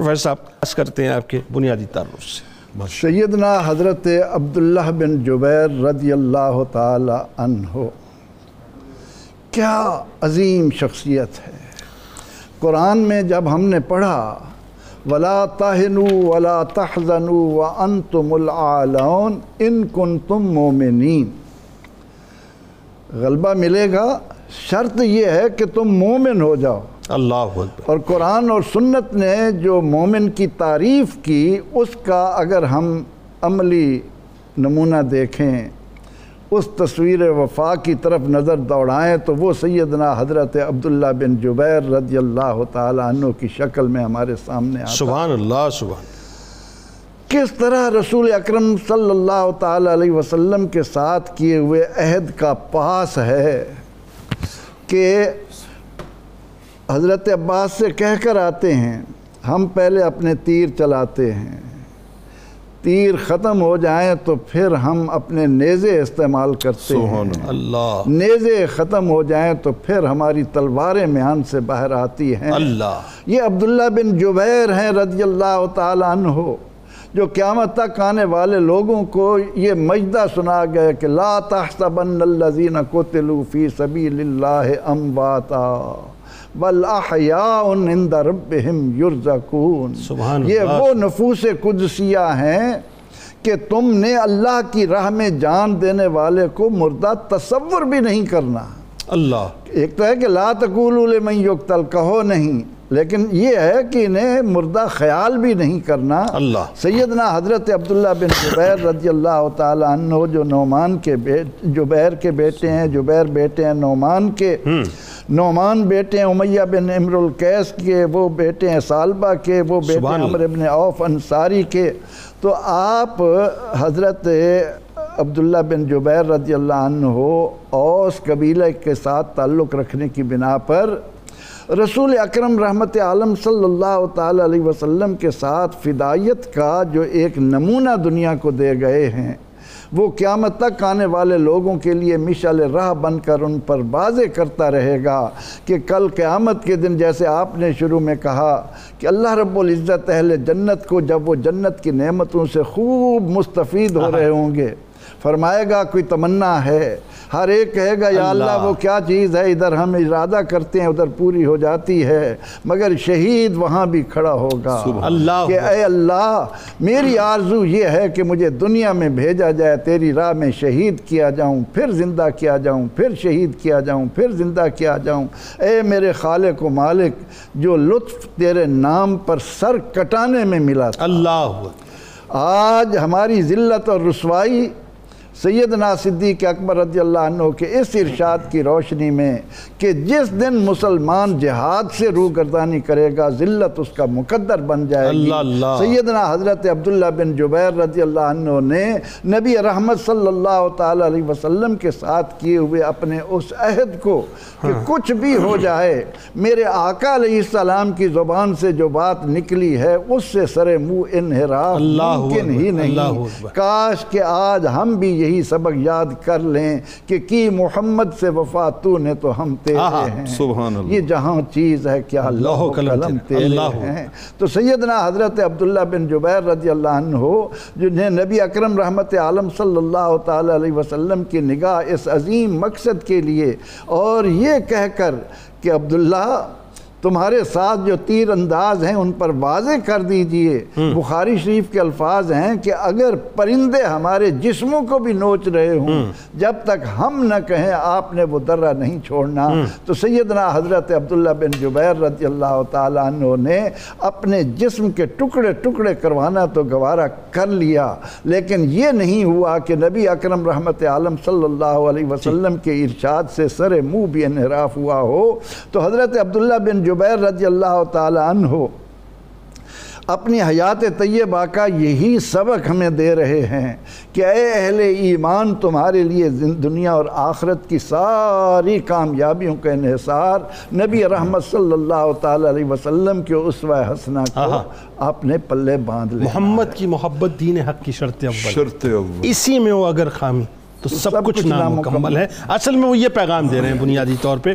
Professor صاحب بات کرتے ہیں آپ کے بنیادی تعارف سے۔ سیدنا حضرت عبداللہ بن جبیر رضی اللہ تعالی عنہ۔ کیا عظیم شخصیت ہے۔ قرآن میں جب ہم نے پڑھا، ولا تہنوا ولا تحزنوا وانتم العالون ان کنتم مومنین غلبہ ملے گا، شرط یہ ہے کہ تم مومن ہو جاؤ۔ اللہ اور قرآن اور سنت نے جو مومن کی تعریف کی اس کا اگر ہم عملی نمونہ دیکھیں اس تصویر وفا کی طرف نظر دوڑائیں تو وہ سیدنا حضرت عبداللہ بن جبیر رضی اللہ تعالیٰ عنہ کی شکل میں ہمارے سامنے آتا۔ سبحان اللہ سبحان کس طرح رسول اکرم صلی اللہ تعالیٰ علیہ وسلم کے ساتھ کیے ہوئے عہد کا پاس ہے کہ حضرت عباس سے کہہ کر آتے ہیں ہم پہلے اپنے تیر چلاتے ہیں۔ تیر ختم ہو جائیں تو پھر ہم اپنے نیزے استعمال کرتے ہیں۔ اللہ۔ نیزے ختم ہو جائیں تو پھر ہماری تلواریں میان سے باہر آتی ہیں۔ اللہ۔ یہ عبداللہ بن جبیر ہیں رضی اللہ تعالیٰ عنہ جو قیامت تک آنے والے لوگوں کو یہ مجدہ سنا گیا کہ لا تحسبن الذین قتلوا فی سبیل اللہ امواتا۔ بل عند ربہم یرزقون سبحان یہ اللہ۔ وہ نفوس قدسیہ ہیں کہ تم نے اللہ کی راہ میں جان دینے والے کو مردہ تصور بھی نہیں کرنا۔ اللہ۔ ایک تو ہے کہ لا تقولوا لمن یقتل کہو نہیں۔ لیکن یہ ہے کہ انہیں مردہ خیال بھی نہیں کرنا۔ اللہ۔ سیدنا حضرت عبداللہ بن جبیر رضی اللہ تعالی عنہ جو نعمان کے بیٹ جبیر کے بیٹے ہیں جبیر بیٹے ہیں نعمان کے۔ نعمان بیٹے ہیں امیہ بن امر القیس کے وہ بیٹے ہیں سالبہ کے وہ بیٹے۔ عمر بن عوف انصاری کے تو آپ حضرت عبداللہ بن جبیر رضی اللہ عنہ اوس قبیلہ کے ساتھ تعلق رکھنے کی بنا پر رسول اکرم رحمت عالم صلی اللہ تعالی علیہ وسلم کے ساتھ فدائیت کا جو ایک نمونہ دنیا کو دے گئے ہیں وہ قیامت تک آنے والے لوگوں کے لیے مشعل راہ بن کر ان پر واضح کرتا رہے گا کہ کل قیامت کے دن جیسے آپ نے شروع میں کہا کہ اللہ رب العزت اہل جنت کو جب وہ جنت کی نعمتوں سے خوب مستفید ہو رہے ہوں گے۔ فرمائے گا کوئی تمنا ہے۔ ہر ایک کہے گا یا اللہ وہ کیا چیز ہے؟ ادھر ہم ارادہ کرتے ہیں ادھر پوری ہو جاتی ہے۔ مگر شہید وہاں بھی کھڑا ہوگا اللہ۔ کہ اے اللہ میری آرزو یہ ہے کہ مجھے دنیا میں بھیجا جائے تیری راہ میں شہید کیا جاؤں پھر زندہ کیا جاؤں پھر شہید کیا جاؤں پھر زندہ کیا جاؤں۔ اے میرے خالق و مالک جو لطف تیرے نام پر سر کٹانے میں ملا تھا۔ اللہ۔ اکبر آج ہماری ذلت اور رسوائی سیدنا صدیق اکبر رضی اللہ عنہ کے اس ارشاد کی روشنی میں کہ جس دن مسلمان جہاد سے روگردانی کرے گا ذلت اس کا مقدر بن جائے گی۔ اللہ اللہ۔ سیدنا حضرت عبداللہ بن جبیر رضی اللہ عنہ نے نبی رحمت صلی اللہ تعالی علیہ وسلم کے ساتھ کیے ہوئے اپنے اس عہد کو کہ کچھ بھی ہو جائے میرے آقا علیہ السلام کی زبان سے جو بات نکلی ہے اس سے سر منہ انحراف اللہ ممکن ہی اللہ نہیں۔ کاش کہ آج ہم بھی یہی سبق یاد کر لیں کہ کی محمد سے وفا تو نے تو ہم تیرے ہیں۔ سبحان اللہ۔ یہ جہاں چیز ہے کیا اللہ قلم قلم تیرے، ہیں۔ تو سیدنا حضرت عبداللہ بن جبیر رضی اللہ عنہ جنہیں نبی اکرم رحمت عالم صلی اللہ تعالی علیہ وسلم کی نگاہ اس عظیم مقصد کے لیے اور یہ کہہ کر کہ عبداللہ تمہارے ساتھ جو تیر انداز ہیں ان پر واضح کر دیجیے۔ بخاری شریف کے الفاظ ہیں کہ اگر پرندے ہمارے جسموں کو بھی نوچ رہے ہوں جب تک ہم نہ کہیں آپ نے وہ درہ نہیں چھوڑنا۔ تو سیدنا حضرت عبداللہ بن جبیر رضی اللہ تعالیٰ عنہ نے اپنے جسم کے ٹکڑے ٹکڑے کروانا تو گوارا کر لیا۔ لیکن یہ نہیں ہوا کہ نبی اکرم رحمت عالم صلی اللہ علیہ وسلم کے ارشاد سے سر منہ بھی انحراف ہوا ہو۔ تو حضرت عبداللہ بن جبیر رضی اللہ تعالی عنہ اپنی حیات طیبہ کا یہی سبق ہمیں دے رہے ہیں کہ اے اہل ایمان تمہارے لیے دنیا اور آخرت کی ساری کامیابیوں کا انحصار نبی رحمت صلی اللہ تعالی علیہ وسلم کے اسوہ حسنہ کو۔ آپ نے پلے باندھ لیا محمد کی محبت دین حق کی شرط اول۔ شرط اول۔ اسی میں وہ اگر خامی تو سب کچھ نامکمل ہے۔ اصل میں وہ یہ پیغام دے رہے ہیں بنیادی طور پہ۔